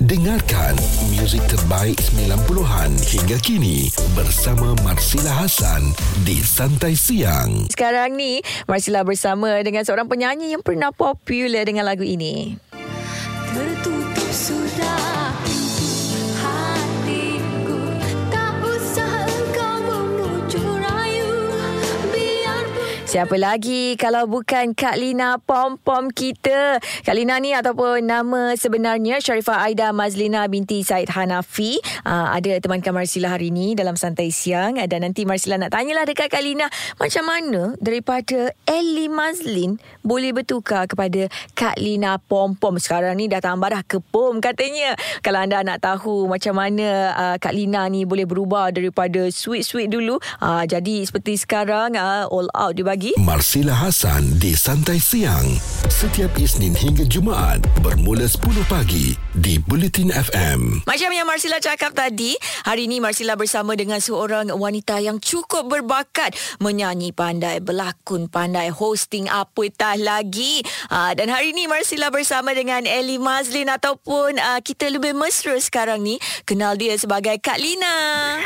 Dengarkan muzik terbaik 90-an hingga kini bersama Marsila Hasan di Santai Siang. Sekarang ni Marsila bersama dengan seorang penyanyi yang pernah popular dengan lagu ini. Tertutup sudah Siapa lagi kalau bukan Kak Lina pom-pom kita. Kak Lina ni ataupun nama sebenarnya Sharifah Aida Mazlina binti Said Hanafi. Uh, ada temankan Marsila hari ini dalam Santai Siang. Dan nanti Marsila nak tanyalah dekat Kak Lina macam mana daripada Ellie Mazlin boleh bertukar kepada Kak Lina pom-pom. Sekarang ni dah tambah dah ke pom katanya. Kalau anda nak tahu macam mana uh, Kak Lina ni boleh berubah daripada sweet-sweet dulu. Uh, jadi seperti sekarang uh, all out dia bagi Marsila Hasan di Santai Siang. Setiap Isnin hingga Jumaat bermula 10 pagi di Bulletin FM. Macam yang Marsila cakap tadi, hari ini Marsila bersama dengan seorang wanita yang cukup berbakat menyanyi pandai, berlakon pandai, hosting apatah lagi. Uh, dan hari ini Marsila bersama dengan Ellie Mazlin ataupun uh, kita lebih mesra sekarang ni kenal dia sebagai Kak Lina.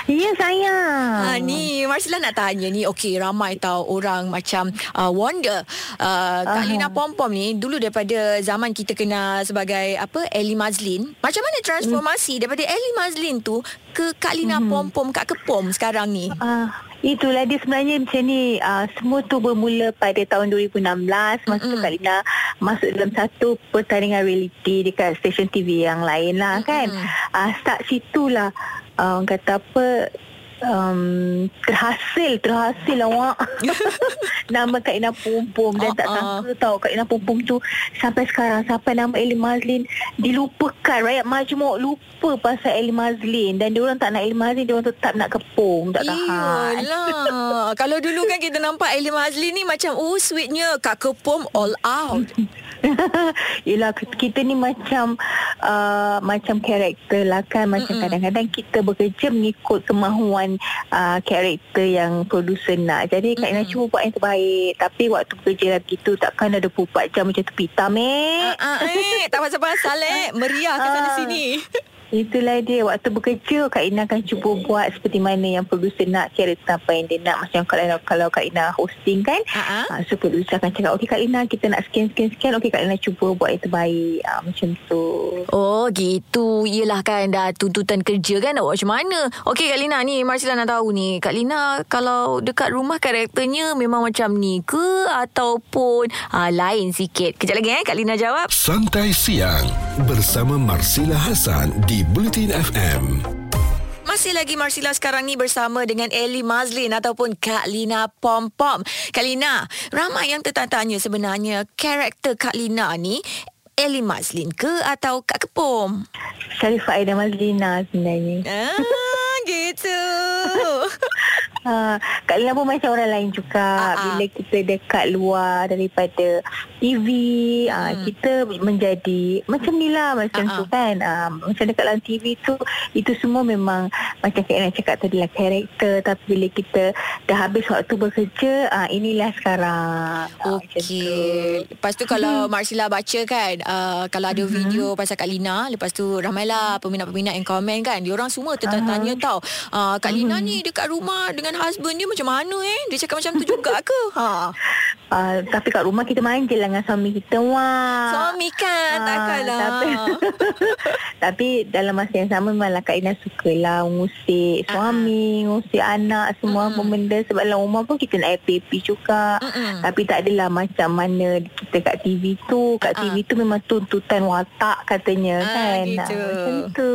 Ya sayang. Ha ni Marsila nak tanya ni okey ramai tahu orang macam uh, wonder. Uh, Kak Aha. Lina Pom Pom ni dulu daripada zaman kita kenal sebagai apa Ellie Mazlin macam mana transformasi daripada Ellie Mazlin tu ke Kak Lina Pom Pom Kak Kepom sekarang ni? Ah, itulah dia sebenarnya macam ni. Uh, semua tu bermula pada tahun 2016 masa tu Kak Lina masuk dalam satu pertandingan reality dekat stesen TV yang lain lah kan? Uh, start situlah uh, orang kata apa um, terhasil terhasil awak. Nama Kak Ina Pum Pum dan tak Ah, ah. sangka tau Kak Ina Pum Pum tu sampai sekarang sampai nama Eli Mazlin dilupakan. Rakyat majmuk lupa pasal Eli Mazlin. Dan diorang tak nak Eli Mazlin diorang tetap nak kepung. Tak tahan. Iyalah Kalau dulu kan kita nampak Ellie Mazlin ni macam Oh sweetnya Kak Kepom all out. Yelah kita ni macam uh, macam karakter lah kan. Macam Mm-mm. kadang-kadang kita bekerja mengikut kemahuan uh, karakter yang producer nak. Jadi Kak Ina Mm-mm. cuba buat yang terbaik tapi waktu bekerja lagi tu takkan ada 24 jam macam tu pitam eh. Ah, ah, eh, tak pasal-pasal eh Meriah ke sana Ah. sini Itulah dia. Waktu bekerja Kak Ina akan cuba buat Seperti mana yang producer nak Karakter apa yang dia nak. Macam kalau, kalau Kak Ina hosting kan Ah, ah. uh, So producer akan cakap Okay Kak Ina Kita nak sekian-sekian-sekian Okay Kak Ina cuba buat yang terbaik. Uh, Macam tu. Oh gitu. Yelah kan Dah tuntutan kerja kan Nak buat macam mana? Okey Kak Lina ni Marsila nak tahu ni. Kak Lina Kalau dekat rumah Karakternya Memang macam ni ke? Ataupun ah, Lain sikit. Kejap lagi eh Kak Lina jawab. Santai Siang bersama Marsila Hasan di Bulletin FM. Masih lagi Marsila sekarang ni bersama dengan Ellie Mazlin ataupun Kak Lina Pom Pom. Kak Lina, ramai yang tertanya sebenarnya karakter Kak Lina ni Ellie Mazlin ke atau Kak Kepom? Sharifah Aida Mazlina sebenarnya Ah. ha, Kak Lina pun macam orang lain juga ah. Bila kita dekat luar Daripada TV ah, Hmm. Kita menjadi Macam ni lah Macam Ah, tu kan ah, Macam dekat dalam TV tu Itu semua memang Macam Kak Lina cakap tadi lah Karakter Tapi bila kita Dah habis waktu bekerja ah, Inilah sekarang. Okey. Lepas tu kalau Marsila baca kan, uh, kalau ada video pasal Kak Lina, lepas tu ramailah peminat-peminat yang komen kan. Diorang semua tertanya tau. Uh, Kak Lina ni dekat rumah dengan husband dia macam mana eh? Dia cakap macam tu juga ke? Ha. Ah, Tapi kat rumah kita manja lah Dengan suami kita Wah Suami kan, Ah, takkanlah. Tapi, tapi dalam masa yang sama memanglah Kak Ina sukalah ngusik suami, ngusik anak, semua mm benda sebab dalam rumah pun kita nak happy juga. Mm-mm. Tapi tak adalah macam mana kita kat TV tu. Kat Ah, ah. TV tu memang tuntutan watak katanya Ah, kan. gitu. Ah, macam tu.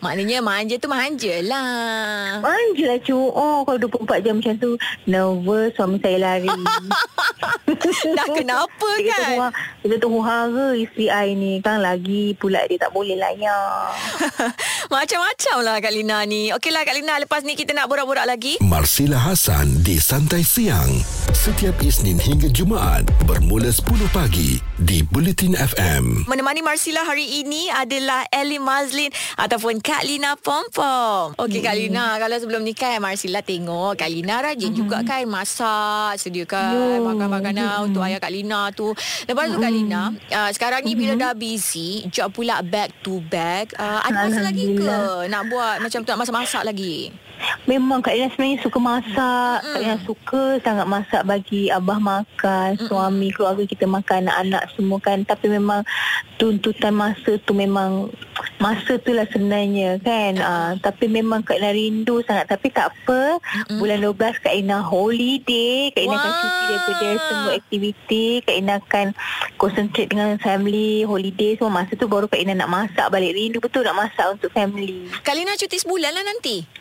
Maknanya manja tu manja lah. Manja lah cu. Oh kalau 24 jam macam tu nervous suami saya lari. Dah kenapa Dia kata kan? "Wah, Dia kata hara isteri I ni kan lagi pula dia tak boleh layak. Macam-macam lah Kak Lina ni. Okeylah Kak Lina, lepas ni kita nak borak-borak lagi. Marsila Hasan di Santai Siang. Setiap Isnin hingga Jumaat bermula 10 pagi di Bulletin FM. Menemani Marsila hari ini adalah Ellie Mazlin ataupun Kak Lina Pompom. Okey Kak Lina, kalau sebelum nikah Marsila tengok Kak Lina rajin juga kan masak, sediakan makan-makanan untuk ayah Kak Lina tu. Lepas tu Kak Lina, uh, sekarang ni bila dah busy, job pula back to back. Uh, ada masa lagi ke nak buat macam tu nak masak-masak lagi? Memang Kak Lina sebenarnya suka masak. Mm. Kak Lina suka sangat masak bagi abah makan, mm. suami, keluarga kita makan, anak-anak semua kan. Tapi memang tuntutan masa tu memang masa tu lah sebenarnya kan. Uh, tapi memang Kak Lina rindu sangat. Tapi tak apa. Mm. Bulan 12 Kak Lina holiday. Kak Lina akan cuti daripada semua aktiviti. Kak Lina akan concentrate dengan family, holiday semua. Masa tu baru Kak Lina nak masak balik. Rindu betul nak masak untuk family. Kak Lina cuti sebulan lah nanti.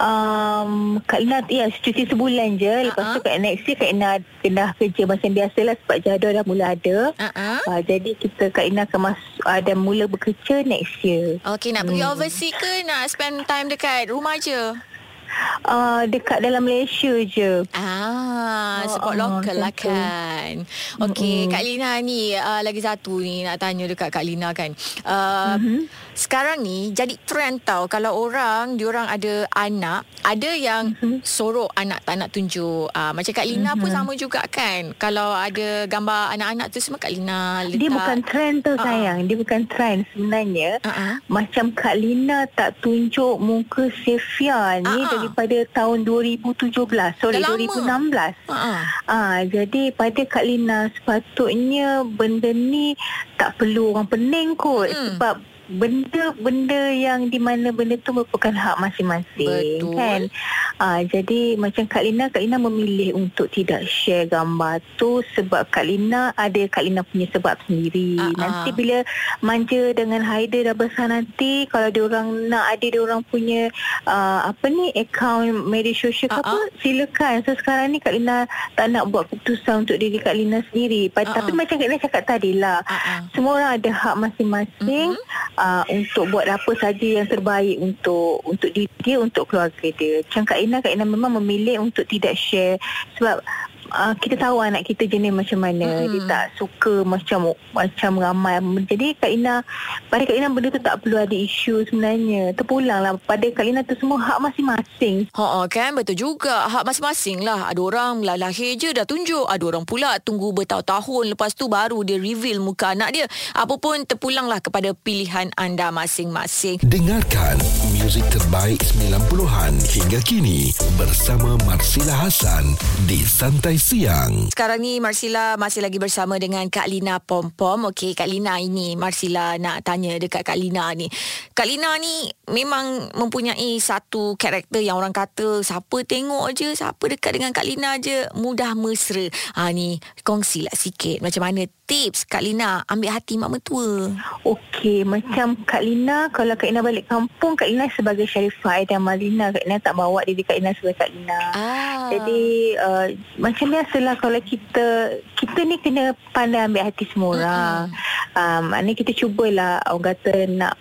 Um, Kak Ina ya, cuti sebulan je Lepas uh-huh. tu Kak next year Kak Ina kena kerja macam biasa lah Sebab jadual dah mula ada Uh-uh. uh, Jadi kita Kak Ina akan masuk Ada mula bekerja next year Okey, nak pergi overseas ke nak spend time dekat rumah je? uh, Dekat dalam Malaysia je. Ah, Oh, support oh, lokal lah kan. Okey, Mm-mm. Kak Lina ni uh, lagi satu ni nak tanya dekat Kak Lina kan. Uh, Mhm. Sekarang ni jadi trend tau kalau orang diorang ada anak, ada yang Mhm. sorok anak tak nak tunjuk. Uh, macam Kak Lina pun Mhm. sama juga kan. Kalau ada gambar anak-anak tu semua Kak Lina letak. Dia bukan trend tu Uh-uh. sayang Dia bukan trend sebenarnya Uh-uh. Macam Kak Lina tak tunjuk muka Sefia ni Ah, ah. daripada tahun 2017 Sorry Dah lama. 2016. Ah, jadi pada Kak Lina sepatutnya benda ni tak perlu orang pening kot Mm-mm. sebab benda-benda yang di mana benda tu merupakan hak masing-masing Betul. kan. Ah, jadi macam Kak Lina, Kak Lina memilih untuk tidak share gambar tu sebab Kak Lina ada Kak Lina punya sebab sendiri. Ah. Nanti bila manja dengan Haider dah besar nanti kalau dia orang nak ada dia orang punya uh, apa ni akaun media sosial Ah, apa silakan. So sekarang ni Kak Lina tak nak buat keputusan untuk diri Kak Lina sendiri. Ah, Tapi macam Kak Lina cakap tadi lah. Ah, ah. Semua orang ada hak masing-masing Mhm. uh, untuk buat apa saja yang terbaik untuk untuk diri dia, untuk keluarga dia. Macam Kak Ina, Kak Ina memang memilih untuk tidak share. Sebab uh, kita tahu anak kita jenis macam mana. Mm. Dia tak suka macam macam ramai. Jadi Kak Ina, pada Kak Ina benda tu tak perlu ada isu sebenarnya. Terpulanglah pada Kak Ina tu semua hak masing-masing. Ha kan betul juga hak masing-masing lah. Ada orang lah lahir je dah tunjuk, ada orang pula tunggu bertahun-tahun lepas tu baru dia reveal muka anak dia. Apa pun terpulanglah kepada pilihan anda masing-masing. Dengarkan muzik terbaik 90-an hingga kini bersama Marsila Hasan di Santai Siang. Sekarang ni Marsila masih lagi bersama dengan Kak Lina Pompom. Okey, Kak Lina ini Marsila nak tanya dekat Kak Lina ni. Kak Lina ni memang mempunyai satu karakter yang orang kata siapa tengok je, siapa dekat dengan Kak Lina je mudah mesra. Ha ni, kongsilah sikit macam mana tips Kak Lina ambil hati mak mertua. Okey, macam Kak Lina, kalau Kak Lina balik kampung, Kak Lina sebagai Syarifah Aida Malina, Kak Lina tak bawa diri Kak Lina sebagai Kak Lina. Ah. Jadi uh, macam biasalah kalau kita kita ni kena pandai ambil hati semua orang. Um, maknanya kita cubalah orang kata nak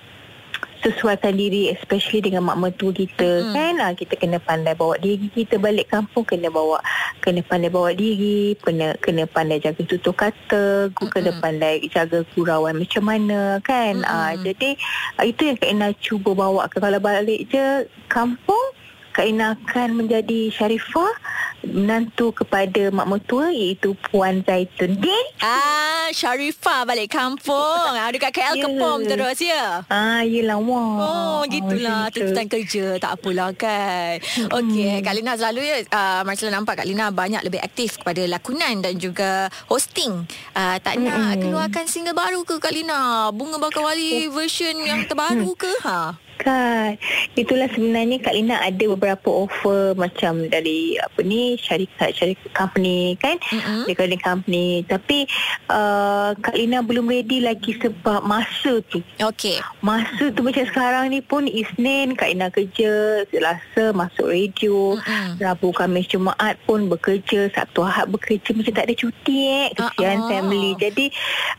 sesuaikan diri especially dengan mak mertua kita Mm-mm. kan ah, kita kena pandai bawa diri kita balik kampung kena bawa kena pandai bawa diri kena kena pandai jaga tutur kata gu- kena pandai jaga gurauan macam mana kan ah, Mm-mm. jadi ah, itu yang Kak Ina cuba bawa ke kalau balik je kampung Kak Ina akan menjadi Syarifah menantu kepada mak mertua iaitu Puan Zaitun din Ah, Syarifah balik kampung. Ah, dekat KL Ya. Kepom terus ya. ah yelah wah Oh, gitulah macam tu. tuntutan kerja. Tak apalah kan. Okey, Kak Lina selalu ya uh, Marcella nampak Kak Lina banyak lebih aktif kepada lakonan dan juga hosting. Uh, tak nak Mm-mm. keluarkan single baru ke Kak Lina? Bunga Bakar Wali version yang terbaru ke? Ha. Kan Itulah sebenarnya Kak Lina ada beberapa offer Macam dari Apa ni Syarikat Syarikat company Kan Mm-mm. Recording company Tapi uh, Kak Lina belum ready lagi Sebab masa tu Okey. Masa tu macam sekarang ni pun Isnin Kak Ina kerja Selasa masuk radio Mm-mm. Rabu Khamis Jumaat pun bekerja Sabtu Ahad bekerja Macam tak ada cuti eh Kesian Ah, ah. family Jadi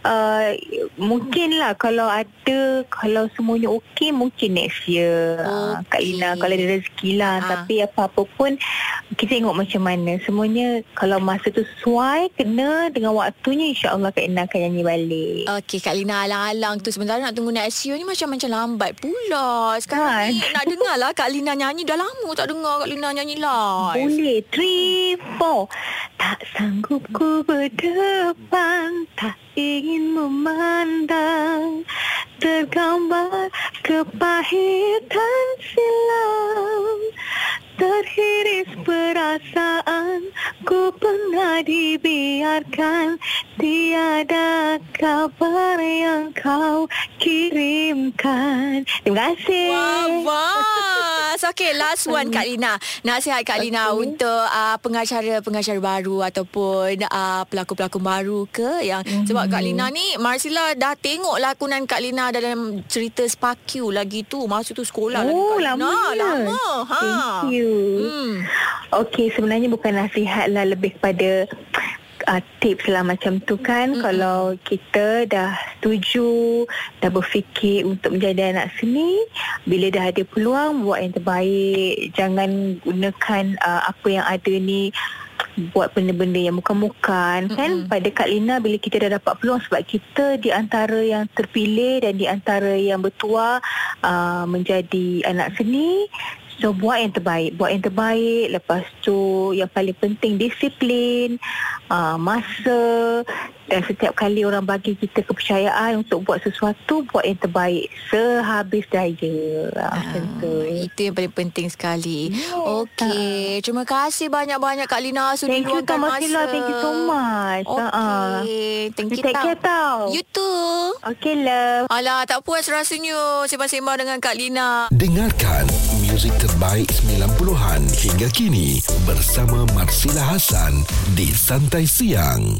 uh, Mungkinlah Kalau ada Kalau semuanya okey Mungkin next year okay. Kak Okey. Lina Kalau ada rezeki lah Ah. Tapi apa-apa pun Kita tengok macam macam mana. Semuanya kalau masa tu sesuai, kena dengan waktunya insya-Allah Kak Ina akan nyanyi balik. Okey Kak Lina alang-alang tu sebenarnya nak tunggu next year ni macam macam lambat pula. Sekarang Kan? ni nak dengar lah Kak Lina nyanyi dah lama tak dengar Kak Lina nyanyi live. Boleh. Three, four. Tak sanggup ku berdepan, tak ingin memandang. Tergambar kepahitan silam. Terhiris perasaan Ku pernah dibiarkan Tiada kabar yang kau kirimkan Terima kasih Wah, wah. Okey, last one Kak Lina. Nasihat Kak Lina Okey. untuk uh, pengacara-pengacara baru ataupun uh, pelakon-pelakon baru ke yang mm-hmm. sebab Kak Lina ni Marsila dah tengok lakonan Kak Lina dalam cerita Sparky lagi tu. Masa tu sekolah lagi Oh, Kak lama Lina. Lama. Ha. Thank you Hmm. Okey, sebenarnya bukan nasihat lah lebih kepada uh, tips lah macam tu kan. Mm-hmm. Kalau kita dah setuju, dah berfikir untuk menjadi anak seni, bila dah ada peluang, buat yang terbaik. Jangan gunakan uh, apa yang ada ni buat benda-benda yang bukan-bukan mm-hmm. kan pada Kak Lina bila kita dah dapat peluang sebab kita di antara yang terpilih dan di antara yang bertuah uh, menjadi anak seni So buat yang terbaik. Buat yang terbaik. Lepas tu Yang paling penting Disiplin uh, Masa Dan setiap kali orang bagi kita kepercayaan Untuk buat sesuatu Buat yang terbaik Sehabis daya uh, Macam tu Itu yang paling penting sekali. Yes. Okey, terima kasih banyak-banyak Kak Lina sudah Thank you luangkan so much masa. Sheila Thank you so much Okey, thank You you. take tau. care tau You too. Okay love Alah, tak puas rasanya sembang-sembang dengan Kak Lina. Dengarkan muzik terbaik 90-an hingga kini bersama Marsila Hasan di Santai Siang.